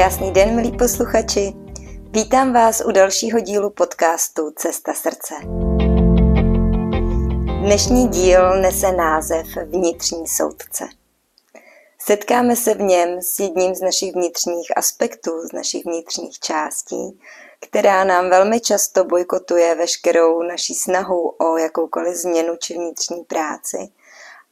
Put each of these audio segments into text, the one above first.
Krásný den, milí posluchači. Vítám vás u dalšího dílu podcastu Cesta srdce. Dnešní díl nese název Vnitřní soudce. Setkáme se v něm s jedním z našich vnitřních aspektů, z našich vnitřních částí, která nám velmi často bojkotuje veškerou naší snahu o jakoukoliv změnu či vnitřní práci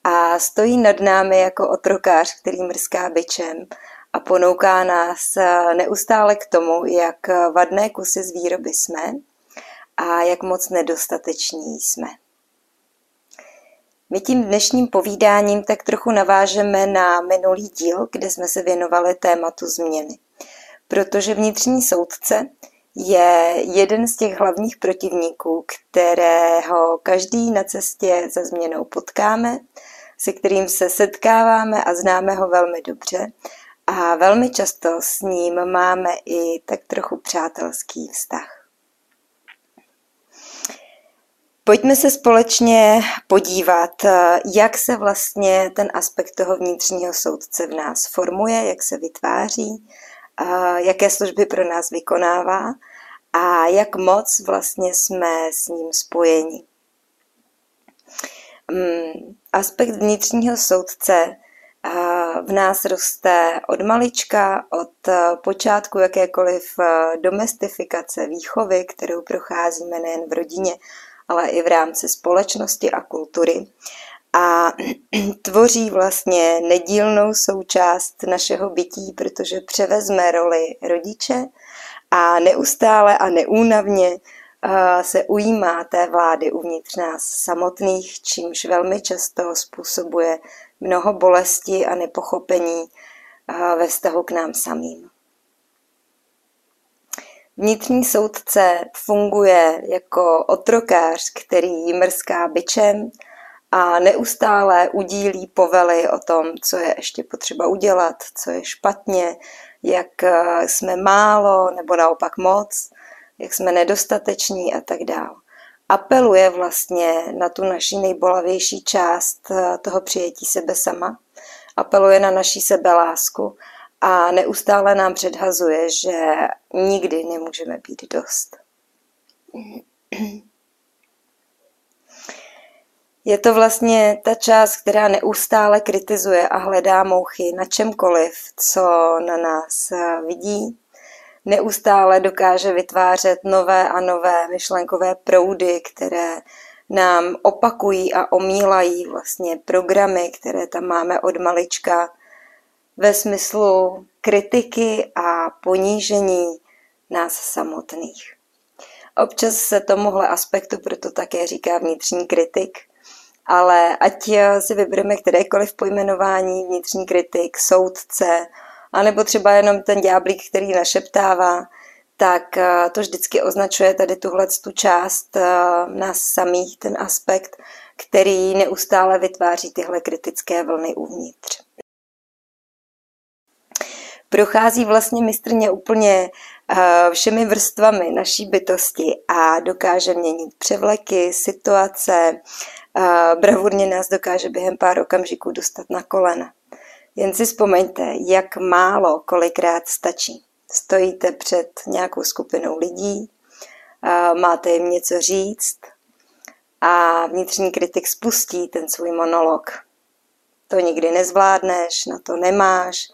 a stojí nad námi jako otrokář, který mrská byčem a ponouká nás neustále k tomu, jak vadné kusy z výroby jsme a jak moc nedostateční jsme. My tím dnešním povídáním tak trochu navážeme na minulý díl, kde jsme se věnovali tématu změny. Protože vnitřní soudce je jeden z těch hlavních protivníků, kterého každý na cestě za změnou potkáme, se kterým se setkáváme a známe ho velmi dobře a velmi často s ním máme i tak trochu přátelský vztah. Pojďme se společně podívat, jak se vlastně ten aspekt toho vnitřního soudce v nás formuje, jak se vytváří, jaké služby pro nás vykonává a jak moc vlastně jsme s ním spojeni. Hmm, aspekt vnitřního soudce v nás roste od malička, od e, počátku jakékoliv e, domestifikace, výchovy, kterou procházíme nejen v rodině, ale i v rámci společnosti a kultury. A tvoří vlastně nedílnou součást našeho bytí, protože převezme roli rodiče a neustále a neúnavně se ujímá té vlády uvnitř nás samotných, čímž velmi často způsobuje mnoho bolesti a nepochopení ve vztahu k nám samým. Vnitřní soudce funguje jako otrokář, který mrská byčem a neustále udílí povely o tom, co je ještě potřeba udělat, co je špatně, jak e, jsme málo nebo naopak moc, jak jsme nedostateční a tak dále apeluje vlastně na tu naši nejbolavější část eh, toho přijetí sebe sama, apeluje na naší sebelásku a neustále nám předhazuje, že nikdy nemůžeme být dost. Je to vlastně ta část, která neustále kritizuje a hledá mouchy na čemkoliv, co na nás eh, vidí, neustále dokáže vytvářet nové a nové myšlenkové proudy, které nám opakují a omílají vlastně programy, které tam máme od malička ve smyslu kritiky a ponížení nás samotných. Občas se tomuhle aspektu proto také říká vnitřní kritik, ale ať si vybereme kterékoliv pojmenování, vnitřní kritik, soudce, anebo třeba jenom ten ďáblík, který našeptává, tak eh, to vždycky označuje tady tuhle tu část eh, nás samých, ten aspekt, který neustále vytváří tyhle kritické vlny uvnitř. Prochází vlastně mistrně úplně eh, všemi vrstvami naší bytosti a dokáže měnit převleky, situace, bravurně nás dokáže během pár okamžiků dostat na kolena. Jen si vzpomeňte, jak málo kolikrát stačí. Stojíte před nějakou skupinou lidí, máte jim něco říct a vnitřní kritik spustí ten svůj monolog. To nikdy nezvládneš, na to nemáš,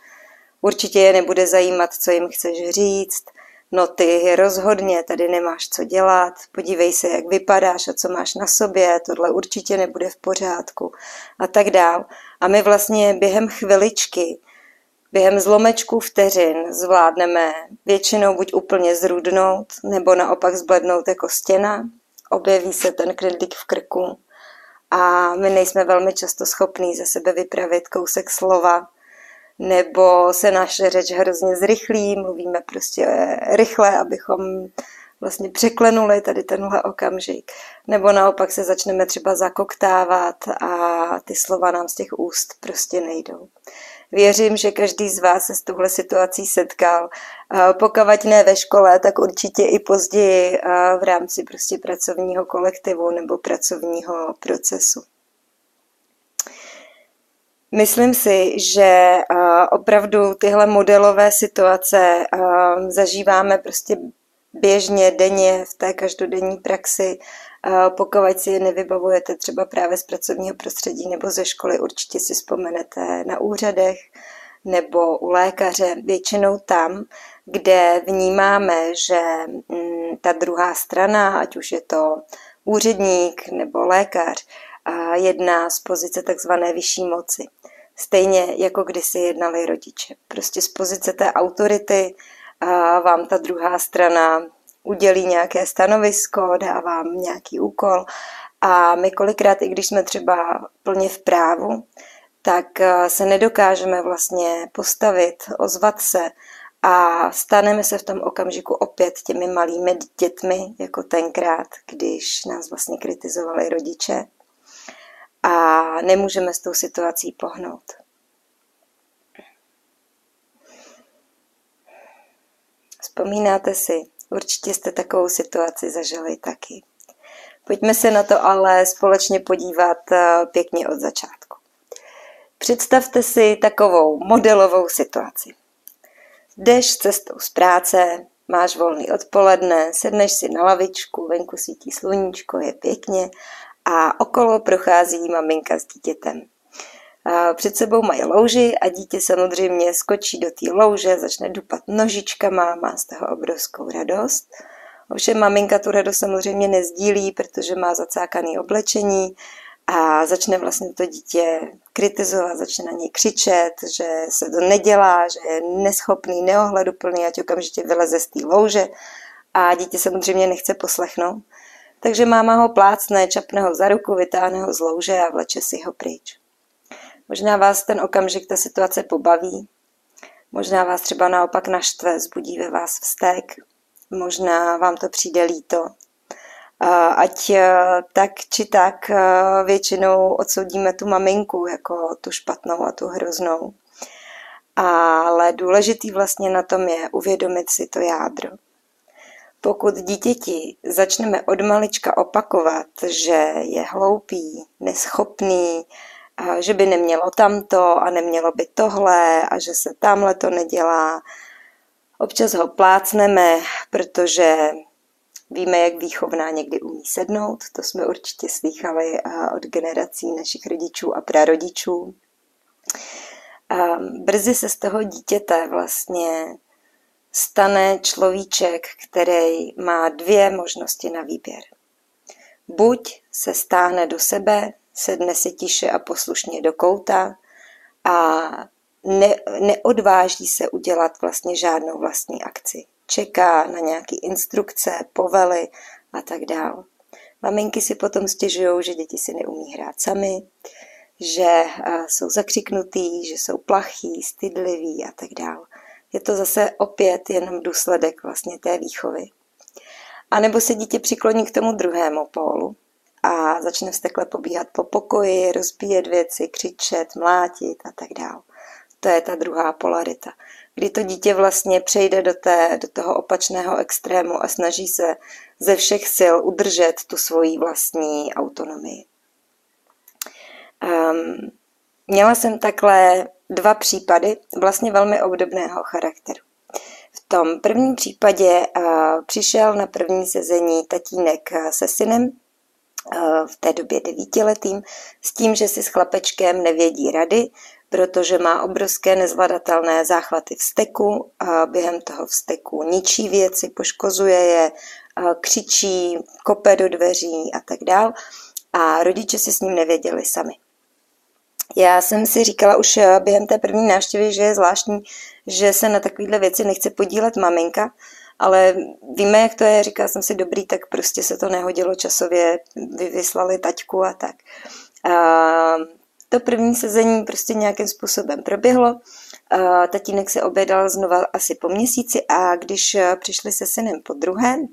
určitě je nebude zajímat, co jim chceš říct, no ty rozhodně tady nemáš co dělat, podívej se, jak vypadáš a co máš na sobě, tohle určitě nebude v pořádku. A tak dál. A my vlastně během chviličky, během zlomečků vteřin zvládneme většinou buď úplně zrudnout, nebo naopak zblednout jako stěna, objeví se ten knedlík v krku. A my nejsme velmi často schopní ze sebe vypravit kousek slova, nebo se naše řeč hrozně zrychlí, mluvíme prostě rychle, abychom vlastně překlenuli tady tenhle okamžik. Nebo naopak se začneme třeba zakoktávat a ty slova nám z těch úst prostě nejdou. Věřím, že každý z vás se s touhle situací setkal. Pokud ne ve škole, tak určitě i později v rámci prostě pracovního kolektivu nebo pracovního procesu. Myslím si, že opravdu tyhle modelové situace zažíváme prostě běžně, denně v té každodenní praxi. Pokud si je nevybavujete třeba právě z pracovního prostředí nebo ze školy, určitě si vzpomenete na úřadech nebo u lékaře, většinou tam, kde vnímáme, že mm, ta druhá strana, ať už je to úředník nebo lékař, jedná z pozice takzvané vyšší moci. Stejně jako kdysi jednali rodiče. Prostě z pozice té autority vám ta druhá strana udělí nějaké stanovisko, dá vám nějaký úkol a my kolikrát, i když jsme třeba plně v právu, tak se nedokážeme vlastně postavit, ozvat se a staneme se v tom okamžiku opět těmi malými dětmi, jako tenkrát, když nás vlastně kritizovali rodiče a nemůžeme s tou situací pohnout. Vzpomínáte si, určitě jste takovou situaci zažili taky. Pojďme se na to ale společně podívat eh, pěkně od začátku. Představte si takovou modelovou situaci. Jdeš cestou z práce, máš volný odpoledne, sedneš si na lavičku, venku svítí sluníčko, je pěkně a okolo prochází maminka s dítětem. Před sebou mají louži a dítě samozřejmě skočí do té louže, začne dupat nožičkama, má z toho obrovskou radost. Ovšem maminka tu radost samozřejmě nezdílí, protože má zacákaný oblečení a začne vlastně to dítě kritizovat, začne na něj křičet, že se to nedělá, že je neschopný, neohleduplný, ať okamžitě vyleze z té louže a dítě samozřejmě nechce poslechnout. Takže máma ho plácne, čapne ho za ruku, vytáhne ho z louže a vleče si ho pryč. Možná vás ten okamžik ta situace pobaví, možná vás třeba naopak naštve, zbudí ve vás vztek, možná vám to přijde líto. Ať e, tak či tak e, většinou odsoudíme tu maminku jako tu špatnou a tu hroznou. Ale důležitý vlastně na tom je uvědomit si to jádro. Pokud dítěti začneme od malička opakovat, že je hloupý, neschopný, že by nemělo tamto a nemělo by tohle a že se tamhle to nedělá. Občas ho plácneme, protože víme, jak výchovná někdy umí sednout, to jsme určitě slýchali od generací našich rodičů a prarodičů. Brzy se z toho dítěte vlastně stane človíček, který má dvě možnosti na výběr. Buď se stáhne do sebe, sedne si tiše a poslušně do kouta a ne, neodváží se udělat vlastně žádnou vlastní akci. Čeká na nějaké instrukce, povely a tak dál. Maminky si potom stěžují, že děti si neumí hrát sami, že jsou zakřiknutý, že jsou plachý, stydliví a tak dál. Je to zase opět jenom důsledek vlastně té výchovy. A nebo se dítě přikloní k tomu druhému pólu a začne vztekle pobíhat po pokoji, rozbíjet věci, křičet, mlátit a tak dále. To je ta druhá polarita, kdy to dítě vlastně přejde do, té, do toho opačného extrému a snaží se ze všech sil udržet tu svoji vlastní autonomii. Um, měla jsem takhle dva případy vlastně velmi obdobného charakteru. V tom prvním případě uh, přišel na první sezení tatínek se synem Eh, v té době devítiletým, s tím, že si s chlapečkem nevědí rady, protože má obrovské nezvladatelné záchvaty vzteku a během toho vzteku ničí věci, poškozuje je, eh, křičí, kope do dveří a tak dál. A rodiče si s ním nevěděli sami. Já jsem si říkala už eh, během té první návštěvy, že je zvláštní, že se na takovéhle věci nechce podílet maminka, ale víme, jak to je, říkala jsem si dobrý, tak prostě se to nehodilo časově, vyslali taťku a tak. A to první sezení prostě nějakým způsobem proběhlo. Tatínek se obědal znova asi po měsíci a když přišli se synem po druhém,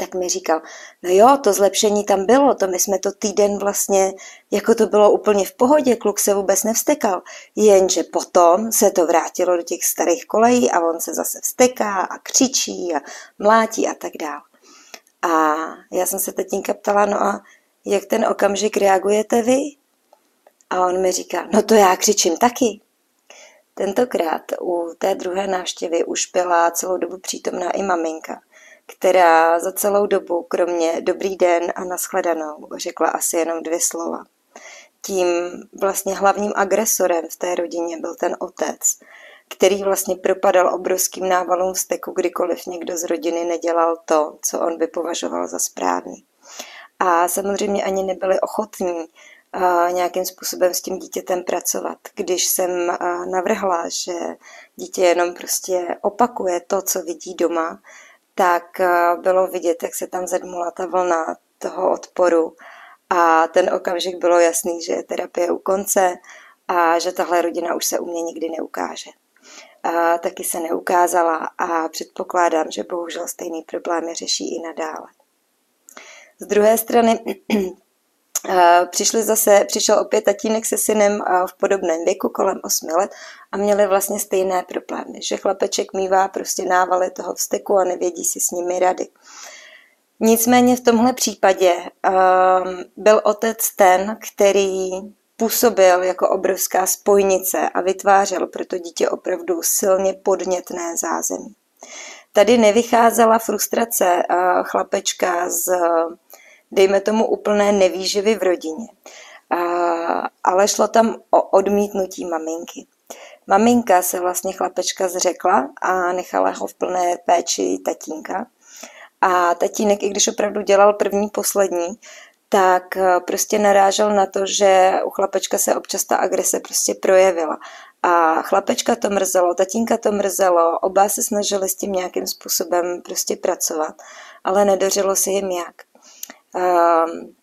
tak mi říkal, no jo, to zlepšení tam bylo, to my jsme to týden vlastně, jako to bylo úplně v pohodě, kluk se vůbec nevstekal, jenže potom se to vrátilo do těch starých kolejí a on se zase vsteká a křičí a mlátí a tak dál. A já jsem se tetínka ptala, no a jak ten okamžik reagujete vy? A on mi říká, no to já křičím taky. Tentokrát u té druhé návštěvy už byla celou dobu přítomná i maminka, která za celou dobu, kromě dobrý den a nashledanou, řekla asi jenom dvě slova. Tím vlastně hlavním agresorem v té rodině byl ten otec, který vlastně propadal obrovským návalům vzteku, kdykoliv někdo z rodiny nedělal to, co on by považoval za správný. A samozřejmě ani nebyli ochotní nějakým způsobem s tím dítětem pracovat. Když jsem navrhla, že dítě jenom prostě opakuje to, co vidí doma, tak bylo vidět, jak se tam zedmula ta vlna toho odporu a ten okamžik bylo jasný, že je terapie u konce a že tahle rodina už se u mě nikdy neukáže. A taky se neukázala a předpokládám, že bohužel stejný problémy řeší i nadále. Z druhé strany přišli zase, přišel opět tatínek se synem v podobném věku, kolem 8 let, a měli vlastně stejné problémy, že chlapeček mývá prostě návaly toho vzteku a nevědí si s nimi rady. Nicméně v tomhle případě um, byl otec ten, který působil jako obrovská spojnice a vytvářel pro to dítě opravdu silně podnětné zázemí. Tady nevycházela frustrace uh, chlapečka z, dejme tomu, úplné nevýživy v rodině, ale šlo tam o odmítnutí maminky. Maminka se vlastně chlapečka zřekla a nechala ho v plné péči tatínka. A tatínek, i když opravdu dělal první, poslední, tak eh, prostě narážel na to, že u chlapečka se občas ta agrese prostě projevila. A chlapečka to mrzelo, tatínka to mrzelo, oba se snažili s tím nějakým způsobem prostě pracovat, ale nedořilo se jim jak. Um,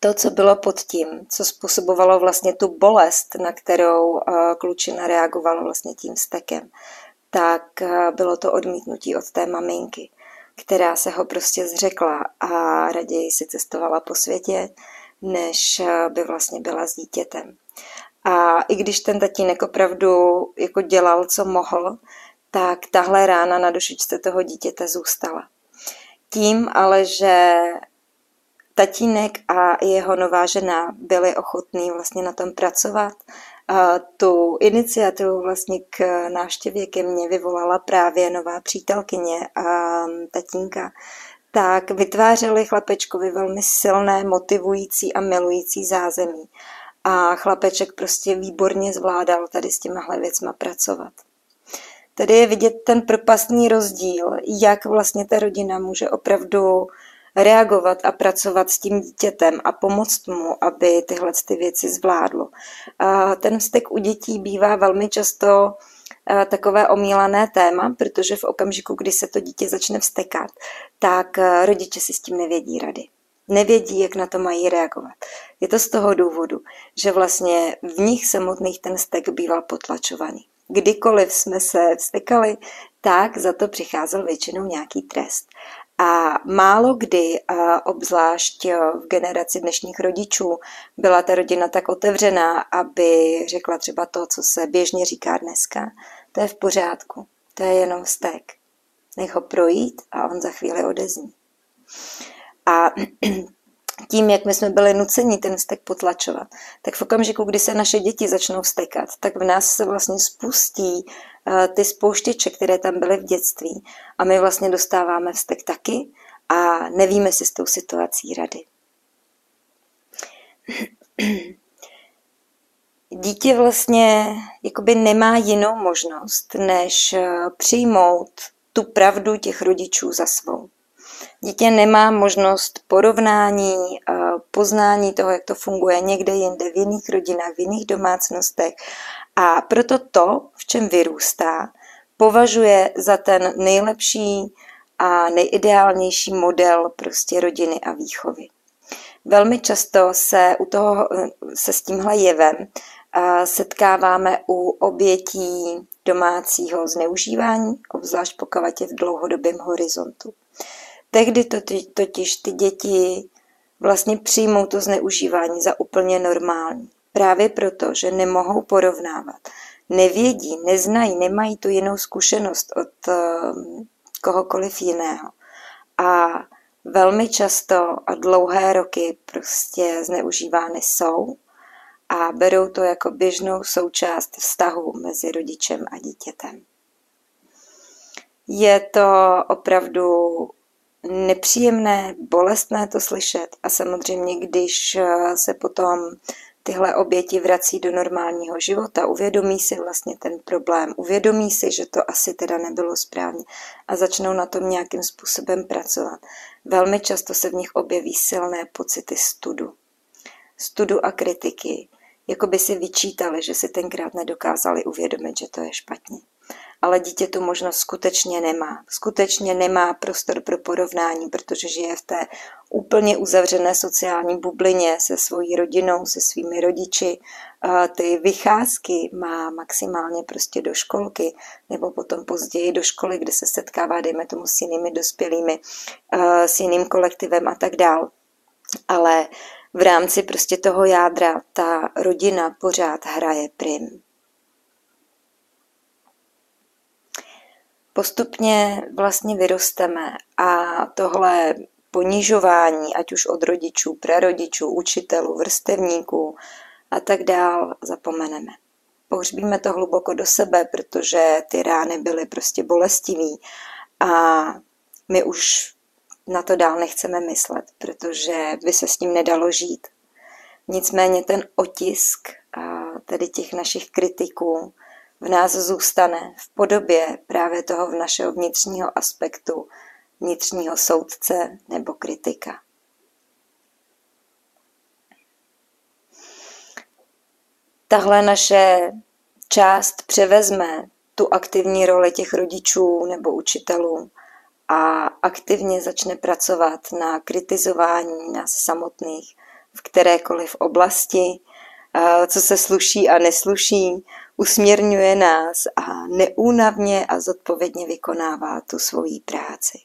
to, co bylo pod tím, co způsobovalo vlastně tu bolest, na kterou uh, klučina reagovala vlastně tím stekem, tak uh, bylo to odmítnutí od té maminky která se ho prostě zřekla a raději si cestovala po světě, než by vlastně byla s dítětem. A i když ten tatínek opravdu jako dělal, co mohl, tak tahle rána na dušičce toho dítěte zůstala. Tím ale, že tatínek a jeho nová žena byli ochotní vlastně na tom pracovat tu iniciativu vlastně k návštěvě ke mně vyvolala právě nová přítelkyně a tatínka, tak vytvářeli chlapečkovi velmi silné, motivující a milující zázemí. A chlapeček prostě výborně zvládal tady s těmahle věcma pracovat. Tady je vidět ten propastný rozdíl, jak vlastně ta rodina může opravdu reagovat a pracovat s tím dítětem a pomoct mu, aby tyhle ty věci zvládlo. Ten vztek u dětí bývá velmi často eh, takové omílané téma, protože v okamžiku, kdy se to dítě začne vstekat, tak eh, rodiče si s tím nevědí rady. Nevědí, jak na to mají reagovat. Je to z toho důvodu, že vlastně v nich samotných ten stek býval potlačovaný. Kdykoliv jsme se vstekali, tak za to přicházel většinou nějaký trest. A málo kdy, obzvlášť v generaci dnešních rodičů, byla ta rodina tak otevřená, aby řekla třeba to, co se běžně říká dneska. To je v pořádku, to je jenom vztek. Nech ho projít a on za chvíli odezní. A tím, jak my jsme byli nuceni ten vztek potlačovat, tak v okamžiku, kdy se naše děti začnou vstekat, tak v nás se vlastně spustí Eh, ty spouštěče, které tam byly v dětství a my vlastně dostáváme vztek taky a nevíme si s tou situací rady. Dítě vlastně jakoby nemá jinou možnost, než eh, přijmout tu pravdu těch rodičů za svou. Dítě nemá možnost porovnání, eh, poznání toho, jak to funguje někde jinde, v jiných rodinách, v jiných domácnostech a proto to, v čem vyrůstá, považuje za ten nejlepší a nejideálnější model prostě rodiny a výchovy. Velmi často se, u toho, se s tímhle jevem setkáváme u obětí domácího zneužívání, obzvlášť pokud je v dlouhodobém horizontu. Tehdy totiž ty děti vlastně přijmou to zneužívání za úplně normální. Právě proto, že nemohou porovnávat. Nevědí, neznají, nemají tu jinou zkušenost od ehm, kohokoliv jiného. A velmi často a dlouhé roky prostě zneužívány jsou a berou to jako běžnou součást vztahu mezi rodičem a dítětem. Je to opravdu nepříjemné, bolestné to slyšet a samozřejmě, když se potom tyhle oběti vrací do normálního života, uvědomí si vlastně ten problém, uvědomí si, že to asi teda nebylo správně a začnou na tom nějakým způsobem pracovat. Velmi často se v nich objeví silné pocity studu. Studu a kritiky, jako by si vyčítali, že si tenkrát nedokázali uvědomit, že to je špatně ale dítě tu možnost skutečně nemá. Skutečně nemá prostor pro porovnání, protože žije v té úplně uzavřené sociální bublině se svojí rodinou, se svými rodiči. Ty vycházky má maximálně prostě do školky nebo potom později do školy, kde se setkává, dejme tomu, s jinými dospělými, s jiným kolektivem a tak dál. Ale v rámci prostě toho jádra ta rodina pořád hraje prim. Postupně vlastně vyrosteme a tohle ponižování, ať už od rodičů, prarodičů, učitelů, vrstevníků a tak dál, zapomeneme. Pohřbíme to hluboko do sebe, protože ty rány byly prostě bolestivý a my už na to dál nechceme myslet, protože by se s ním nedalo žít. Nicméně ten otisk tedy těch našich kritiků v nás zůstane v podobě právě toho v našeho vnitřního aspektu, vnitřního soudce nebo kritika. Tahle naše část převezme tu aktivní roli těch rodičů nebo učitelů a aktivně začne pracovat na kritizování nás samotných v kterékoliv oblasti, co se sluší a nesluší, usměrňuje nás a neúnavně a zodpovědně vykonává tu svoji práci.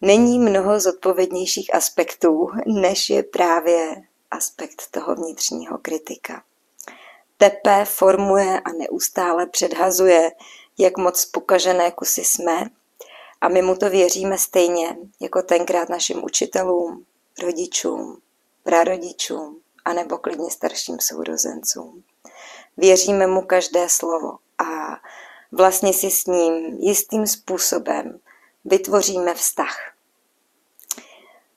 Není mnoho zodpovědnějších aspektů, než je právě aspekt toho vnitřního kritika. Tepe, formuje a neustále předhazuje, jak moc pokažené kusy jsme a my mu to věříme stejně, jako tenkrát našim učitelům, rodičům, prarodičům, anebo klidně starším sourozencům. Věříme mu každé slovo a vlastně si s ním jistým způsobem vytvoříme vztah.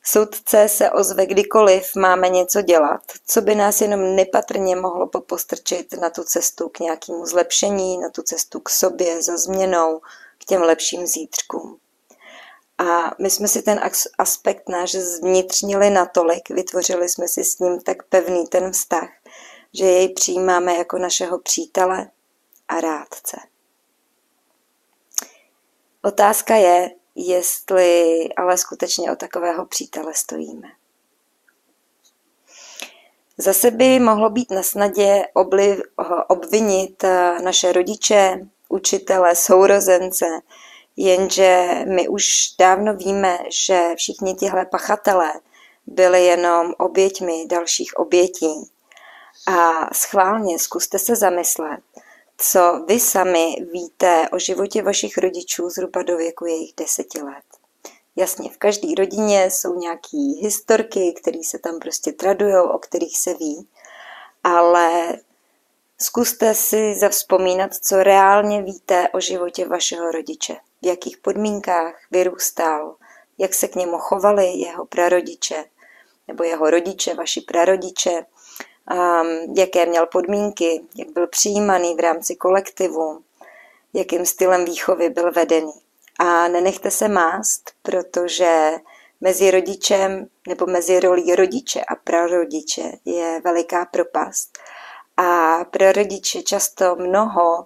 Soudce se ozve kdykoliv máme něco dělat, co by nás jenom nepatrně mohlo popostrčit na tu cestu k nějakému zlepšení, na tu cestu k sobě, za změnou, k těm lepším zítřkům. A my jsme si ten aspekt náš zvnitřnili natolik, vytvořili jsme si s ním tak pevný ten vztah, že jej přijímáme jako našeho přítele a rádce. Otázka je, jestli ale skutečně o takového přítele stojíme. Zase by mohlo být na snadě obliv, obvinit naše rodiče, učitele, sourozence, jenže my už dávno víme, že všichni tihle pachatelé byli jenom oběťmi dalších obětí a schválně zkuste se zamyslet, co vy sami víte o životě vašich rodičů zhruba do věku jejich deseti let. Jasně, v každé rodině jsou nějaké historky, které se tam prostě tradují, o kterých se ví, ale zkuste si zavzpomínat, co reálně víte o životě vašeho rodiče, v jakých podmínkách vyrůstal, jak se k němu chovali jeho prarodiče, nebo jeho rodiče, vaši prarodiče, jaké měl podmínky, jak byl přijímaný v rámci kolektivu, jakým stylem výchovy byl vedený. A nenechte se mást, protože mezi rodičem nebo mezi rolí rodiče a prarodiče je veliká propast. A prarodiče často mnoho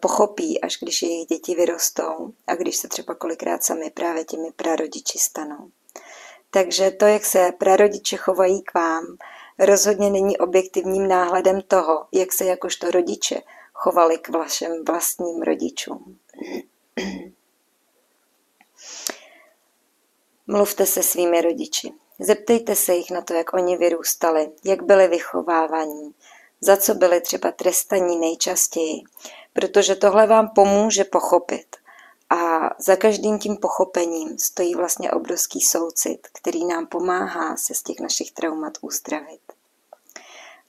pochopí, až když jejich děti vyrostou a když se třeba kolikrát sami právě těmi prarodiči stanou. Takže to, jak se prarodiče chovají k vám, rozhodně není objektivním náhledem toho, jak se jakožto rodiče chovali k vašem vlastním rodičům. Mluvte se svými rodiči. Zeptejte se jich na to, jak oni vyrůstali, jak byli vychovávaní, za co byli třeba trestaní nejčastěji, protože tohle vám pomůže pochopit. A za každým tím pochopením stojí vlastně obrovský soucit, který nám pomáhá se z těch našich traumat uzdravit.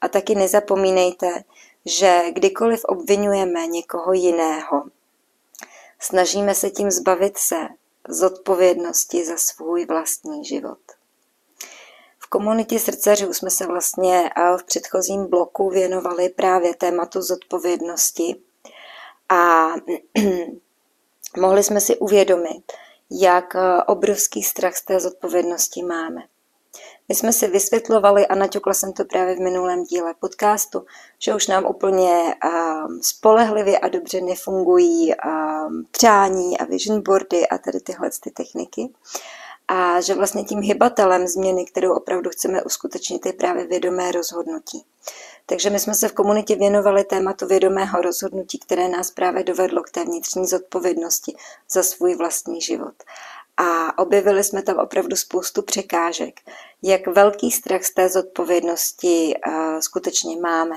A taky nezapomínejte, že kdykoliv obvinujeme někoho jiného, snažíme se tím zbavit se zodpovědnosti za svůj vlastní život. V komunitě srdcařů jsme se vlastně v předchozím bloku věnovali právě tématu zodpovědnosti a mohli jsme si uvědomit, jak obrovský strach z té zodpovědnosti máme. My jsme si vysvětlovali, a naťukla jsem to právě v minulém díle podcastu, že už nám úplně um, spolehlivě a dobře nefungují um, přání a vision boardy a tady tyhle ty techniky. A že vlastně tím hybatelem změny, kterou opravdu chceme uskutečnit, je právě vědomé rozhodnutí. Takže my jsme se v komunitě věnovali tématu vědomého rozhodnutí, které nás právě dovedlo k té vnitřní zodpovědnosti za svůj vlastní život a objevili jsme tam opravdu spoustu překážek, jak velký strach z té zodpovědnosti uh, skutečně máme.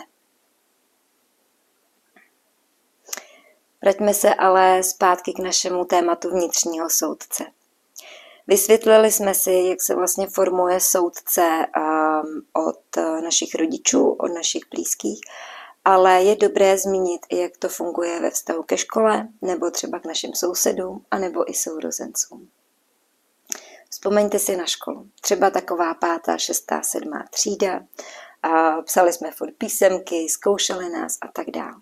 Vraťme se ale zpátky k našemu tématu vnitřního soudce. Vysvětlili jsme si, jak se vlastně formuje soudce um, od našich rodičů, od našich blízkých, ale je dobré zmínit i, jak to funguje ve vztahu ke škole, nebo třeba k našim sousedům, anebo i sourozencům. Vzpomeňte si na školu. Třeba taková pátá, šestá, sedmá třída. A psali jsme furt písemky, zkoušeli nás a tak dále.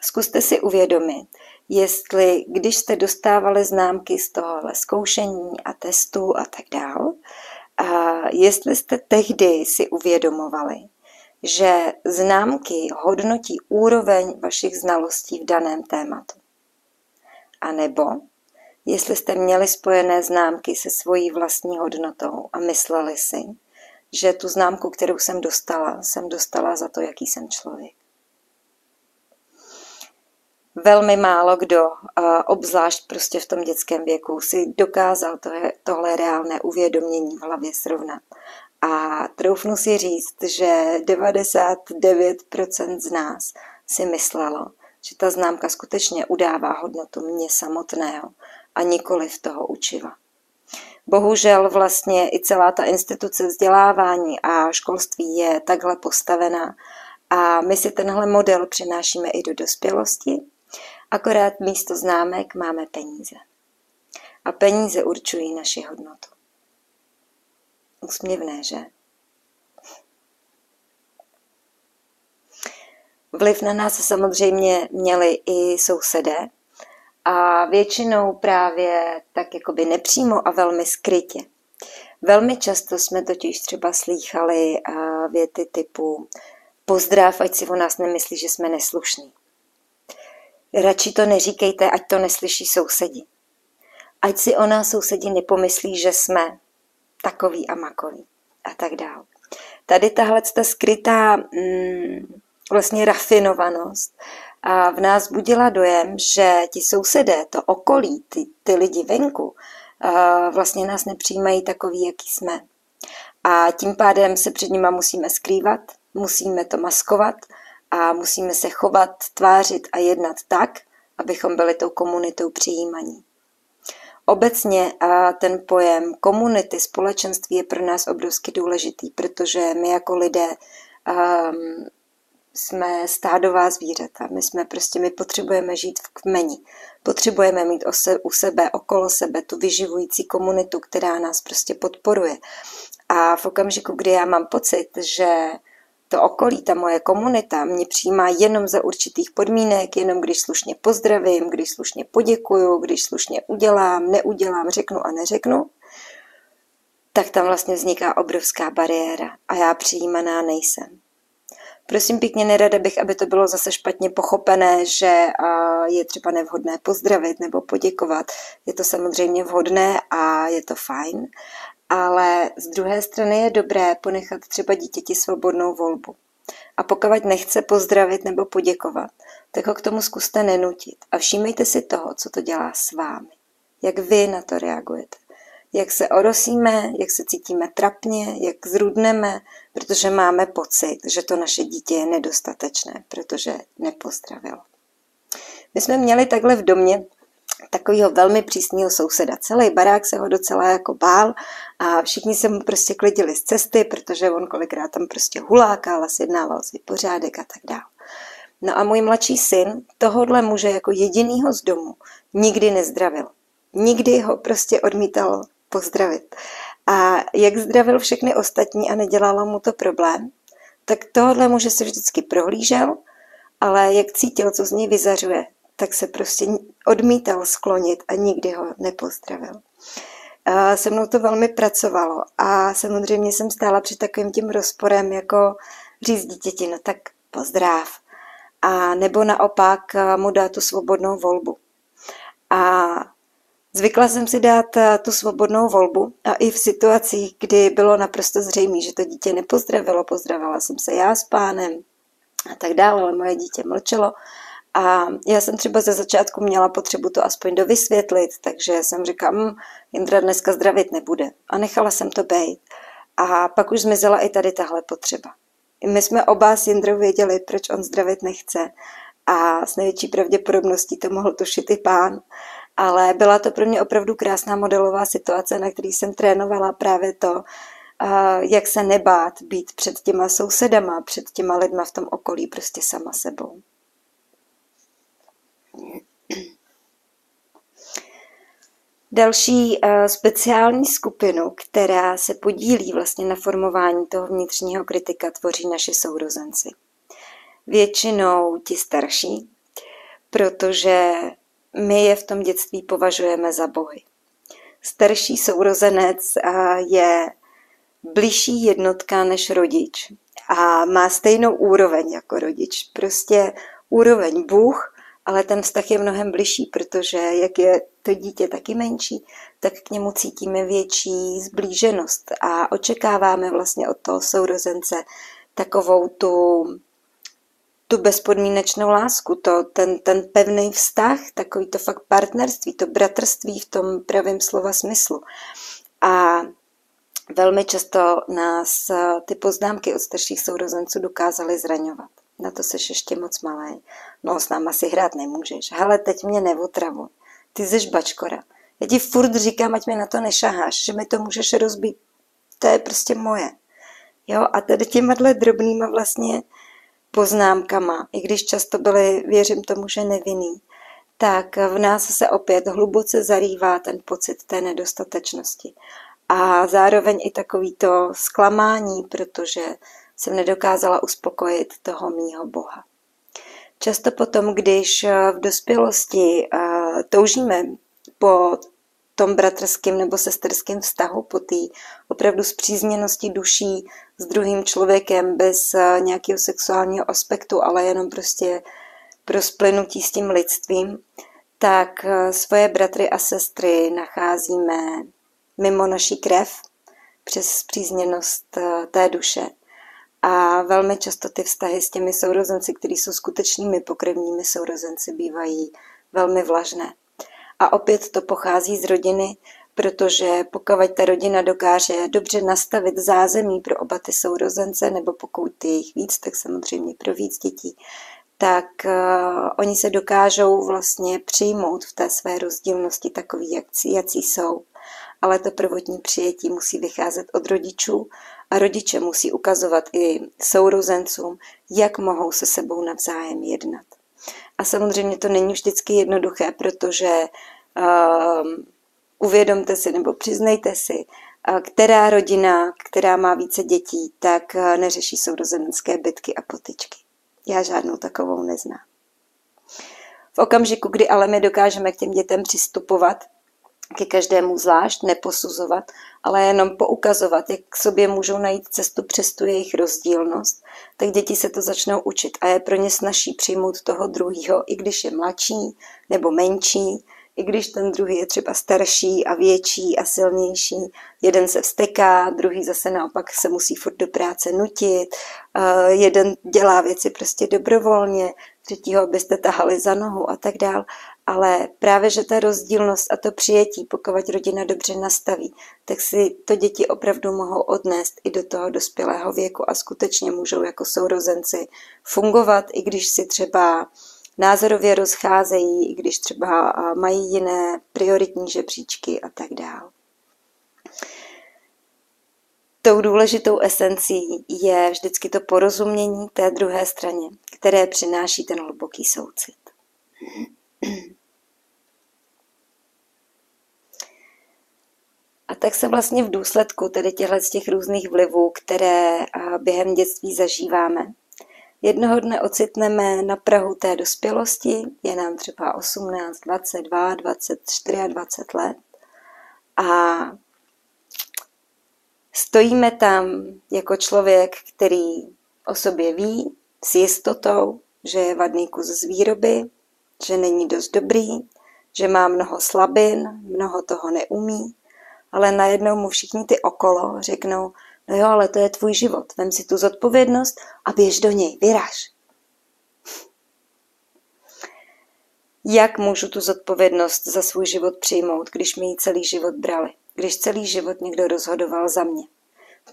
Zkuste si uvědomit, jestli když jste dostávali známky z tohohle zkoušení a testů a tak dále, a jestli jste tehdy si uvědomovali, že známky hodnotí úroveň vašich znalostí v daném tématu. A nebo jestli jste měli spojené známky se svojí vlastní hodnotou a mysleli si, že tu známku, kterou jsem dostala, jsem dostala za to, jaký jsem člověk. Velmi málo kdo, obzvlášť prostě v tom dětském věku, si dokázal tohle reálné uvědomění v hlavě srovnat. A troufnu si říct, že 99% z nás si myslelo, že ta známka skutečně udává hodnotu mě samotného a nikoli v toho učiva. Bohužel vlastně i celá ta instituce vzdělávání a školství je takhle postavená a my si tenhle model přinášíme i do dospělosti, akorát místo známek máme peníze. A peníze určují naši hodnotu. Usměvné, že? Vliv na nás samozřejmě měli i sousedé, a většinou právě tak jakoby nepřímo a velmi skrytě. Velmi často jsme totiž třeba slýchali věty typu pozdrav, ať si o nás nemyslí, že jsme neslušní. Radši to neříkejte, ať to neslyší sousedi. Ať si o nás sousedi nepomyslí, že jsme takový a makový a tak dále. Tady tahle ta skrytá mm, vlastně rafinovanost a v nás budila dojem, že ti sousedé, to okolí, ty, ty lidi venku, vlastně nás nepřijímají takový, jaký jsme. A tím pádem se před nima musíme skrývat, musíme to maskovat a musíme se chovat, tvářit a jednat tak, abychom byli tou komunitou přijímaní. Obecně ten pojem komunity, společenství je pro nás obrovsky důležitý, protože my jako lidé jsme stádová zvířata. My jsme prostě, my potřebujeme žít v kmeni. Potřebujeme mít u sebe, okolo sebe tu vyživující komunitu, která nás prostě podporuje. A v okamžiku, kdy já mám pocit, že to okolí, ta moje komunita mě přijímá jenom za určitých podmínek, jenom když slušně pozdravím, když slušně poděkuju, když slušně udělám, neudělám, řeknu a neřeknu, tak tam vlastně vzniká obrovská bariéra a já přijímaná nejsem. Prosím pěkně, nerada bych, aby to bylo zase špatně pochopené, že je třeba nevhodné pozdravit nebo poděkovat. Je to samozřejmě vhodné a je to fajn, ale z druhé strany je dobré ponechat třeba dítěti svobodnou volbu. A pokud nechce pozdravit nebo poděkovat, tak ho k tomu zkuste nenutit a všímejte si toho, co to dělá s vámi. Jak vy na to reagujete jak se orosíme, jak se cítíme trapně, jak zrudneme, protože máme pocit, že to naše dítě je nedostatečné, protože nepozdravilo. My jsme měli takhle v domě takového velmi přísného souseda. Celý barák se ho docela jako bál a všichni se mu prostě klidili z cesty, protože on kolikrát tam prostě hulákal a sjednával si pořádek a tak dále. No a můj mladší syn tohodle muže jako jedinýho z domu nikdy nezdravil. Nikdy ho prostě odmítal pozdravit. A jak zdravil všechny ostatní a nedělalo mu to problém, tak tohle muže se vždycky prohlížel, ale jak cítil, co z něj vyzařuje, tak se prostě odmítal sklonit a nikdy ho nepozdravil. Se mnou to velmi pracovalo a samozřejmě jsem stála před takovým tím rozporem, jako říct dítěti, no tak pozdrav. A nebo naopak mu dát tu svobodnou volbu. A Zvykla jsem si dát tu svobodnou volbu a i v situacích, kdy bylo naprosto zřejmé, že to dítě nepozdravilo, pozdravila jsem se já s pánem a tak dále, ale moje dítě mlčelo a já jsem třeba ze začátku měla potřebu to aspoň dovysvětlit, takže jsem říkala, hm, Jindra dneska zdravit nebude. A nechala jsem to být. A pak už zmizela i tady tahle potřeba. My jsme oba s Jindrou věděli, proč on zdravit nechce. A s největší pravděpodobností to mohl tušit i pán. Ale byla to pro mě opravdu krásná modelová situace, na který jsem trénovala právě to, jak se nebát být před těma sousedama, před těma lidma v tom okolí, prostě sama sebou. Další speciální skupinu, která se podílí vlastně na formování toho vnitřního kritika, tvoří naši sourozenci. Většinou ti starší, protože my je v tom dětství považujeme za bohy. Starší sourozenec eh, je blížší jednotka než rodič a má stejnou úroveň jako rodič. Prostě úroveň Bůh ale ten vztah je mnohem bližší, protože jak je to dítě taky menší, tak k němu cítíme větší zblíženost a očekáváme vlastně od toho sourozence takovou tu, tu bezpodmínečnou lásku, to, ten, ten pevný vztah, takový to fakt partnerství, to bratrství v tom pravém slova smyslu. A velmi často nás ty poznámky od starších sourozenců dokázaly zraňovat na to seš ještě moc malý. No s náma si hrát nemůžeš. Hele, teď mě neotravuj. Ty jsi bačkora. Já ti furt říkám, ať mi na to nešaháš, že mi to můžeš rozbít. To je prostě moje. Jo, a tady těma drobnýma vlastně poznámkama, i když často byly, věřím tomu, že nevinný, tak v nás se opět hluboce zarývá ten pocit té nedostatečnosti. A zároveň i takový to zklamání, protože jsem nedokázala uspokojit toho mýho Boha. Často potom, když v dospělosti toužíme po tom bratrském nebo sesterském vztahu, po té opravdu zpřízněnosti duší s druhým člověkem bez nějakého sexuálního aspektu, ale jenom prostě pro splynutí s tím lidstvím, tak svoje bratry a sestry nacházíme mimo naší krev přes zpřízněnost té duše a velmi často ty vztahy s těmi sourozenci, kteří jsou skutečnými pokrevními sourozenci, bývají velmi vlažné. A opět to pochází z rodiny, protože pokud ta rodina dokáže dobře nastavit zázemí pro oba ty sourozence, nebo pokud je jich víc, tak samozřejmě pro víc dětí, tak uh, oni se dokážou vlastně přijmout v té své rozdílnosti takový, jak, jací jsou. Ale to prvotní přijetí musí vycházet od rodičů a rodiče musí ukazovat i sourozencům, jak mohou se sebou navzájem jednat. A samozřejmě to není vždycky jednoduché, protože uvědomte si nebo přiznejte si, uh, která rodina, která má více dětí, tak uh, neřeší sourozenecké bytky a potyčky. Já žádnou takovou neznám. V okamžiku, kdy ale my dokážeme k těm dětem přistupovat ke každému zvlášť, neposuzovat, ale jenom poukazovat, jak k sobě můžou najít cestu přes tu jejich rozdílnost, tak děti se to začnou učit a je pro ně snaží přijmout toho druhého, i když je mladší nebo menší, i když ten druhý je třeba starší a větší a silnější. Jeden se vsteká, druhý zase naopak se musí furt do práce nutit, jeden dělá věci prostě dobrovolně, třetího byste tahali za nohu a tak dál. Ale právě, že ta rozdílnost a to přijetí, pokud rodina dobře nastaví, tak si to děti opravdu mohou odnést i do toho dospělého věku a skutečně můžou jako sourozenci fungovat, i když si třeba názorově rozcházejí, i když třeba mají jiné prioritní žebříčky a tak dále. Tou důležitou esencí je vždycky to porozumění té druhé straně, které přináší ten hluboký soucit. A tak se vlastně v důsledku tedy těchto z těch různých vlivů, které během dětství zažíváme, jednoho dne ocitneme na Prahu té dospělosti, je nám třeba 18, 22, 24 a 20 let. A stojíme tam jako člověk, který o sobě ví s jistotou, že je vadný kus z výroby, že není dost dobrý, že má mnoho slabin, mnoho toho neumí, ale najednou mu všichni ty okolo řeknou, no jo, ale to je tvůj život, vem si tu zodpovědnost a běž do něj, vyraž. Jak můžu tu zodpovědnost za svůj život přijmout, když mi ji celý život brali, když celý život někdo rozhodoval za mě?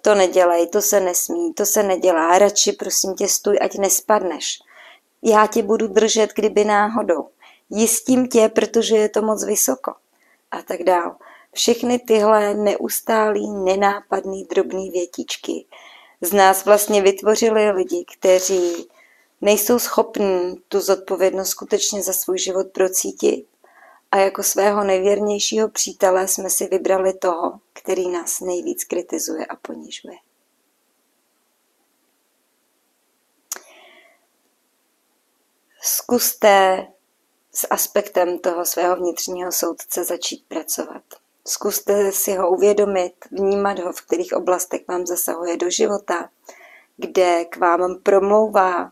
To nedělej, to se nesmí, to se nedělá, radši prosím tě stůj, ať nespadneš. Já tě budu držet, kdyby náhodou. Jistím tě, protože je to moc vysoko. A tak dál. Všechny tyhle neustálý, nenápadný, drobný větičky z nás vlastně vytvořili lidi, kteří nejsou schopní tu zodpovědnost skutečně za svůj život procítit a jako svého nejvěrnějšího přítele jsme si vybrali toho, který nás nejvíc kritizuje a ponižuje. Zkuste s aspektem toho svého vnitřního soudce začít pracovat. Zkuste si ho uvědomit, vnímat ho, v kterých oblastech vám zasahuje do života, kde k vám promlouvá,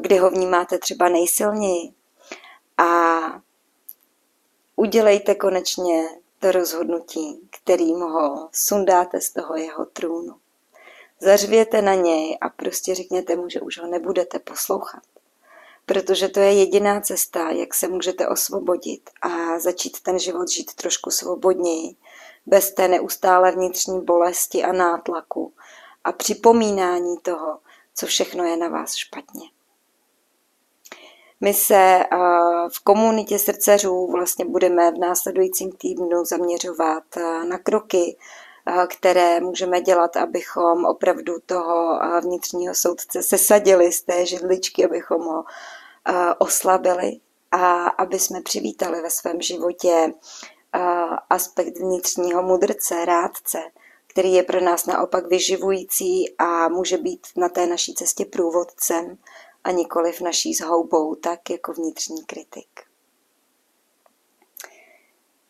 kde ho vnímáte třeba nejsilněji. A udělejte konečně to rozhodnutí, kterým ho sundáte z toho jeho trůnu. Zařvěte na něj a prostě řekněte mu, že už ho nebudete poslouchat protože to je jediná cesta, jak se můžete osvobodit a začít ten život žít trošku svobodněji, bez té neustále vnitřní bolesti a nátlaku a připomínání toho, co všechno je na vás špatně. My se v komunitě srdceřů vlastně budeme v následujícím týdnu zaměřovat na kroky, které můžeme dělat, abychom opravdu toho vnitřního soudce sesadili z té židličky, abychom ho oslabili a aby jsme přivítali ve svém životě aspekt vnitřního mudrce, rádce, který je pro nás naopak vyživující a může být na té naší cestě průvodcem a nikoli v naší zhoubou, tak jako vnitřní kritik.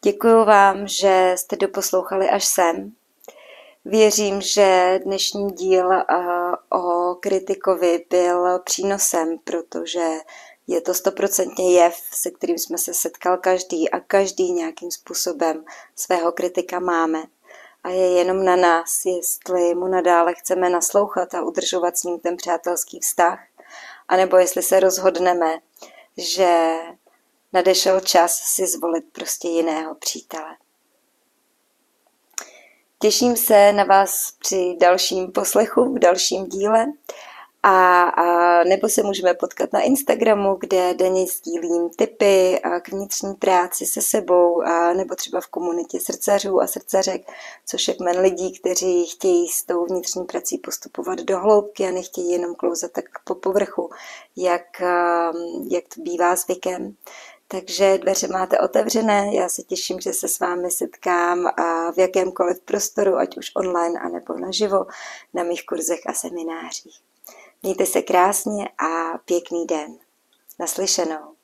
Děkuji vám, že jste doposlouchali až sem. Věřím, že dnešní díl o kritikovi byl přínosem, protože je to stoprocentně jev, se kterým jsme se setkal každý a každý nějakým způsobem svého kritika máme. A je jenom na nás, jestli mu nadále chceme naslouchat a udržovat s ním ten přátelský vztah, anebo jestli se rozhodneme, že nadešel čas si zvolit prostě jiného přítele. Těším se na vás při dalším poslechu, v dalším díle a, a nebo se můžeme potkat na Instagramu, kde denně sdílím tipy k vnitřní práci se sebou, a nebo třeba v komunitě srdcařů a srdcařek, což je kmen lidí, kteří chtějí s tou vnitřní prací postupovat do hloubky a nechtějí jenom klouzat tak po povrchu, jak, jak to bývá zvykem. Takže dveře máte otevřené, já se těším, že se s vámi setkám v jakémkoliv prostoru, ať už online anebo naživo, na mých kurzech a seminářích. Mějte se krásně a pěkný den. Naslyšenou.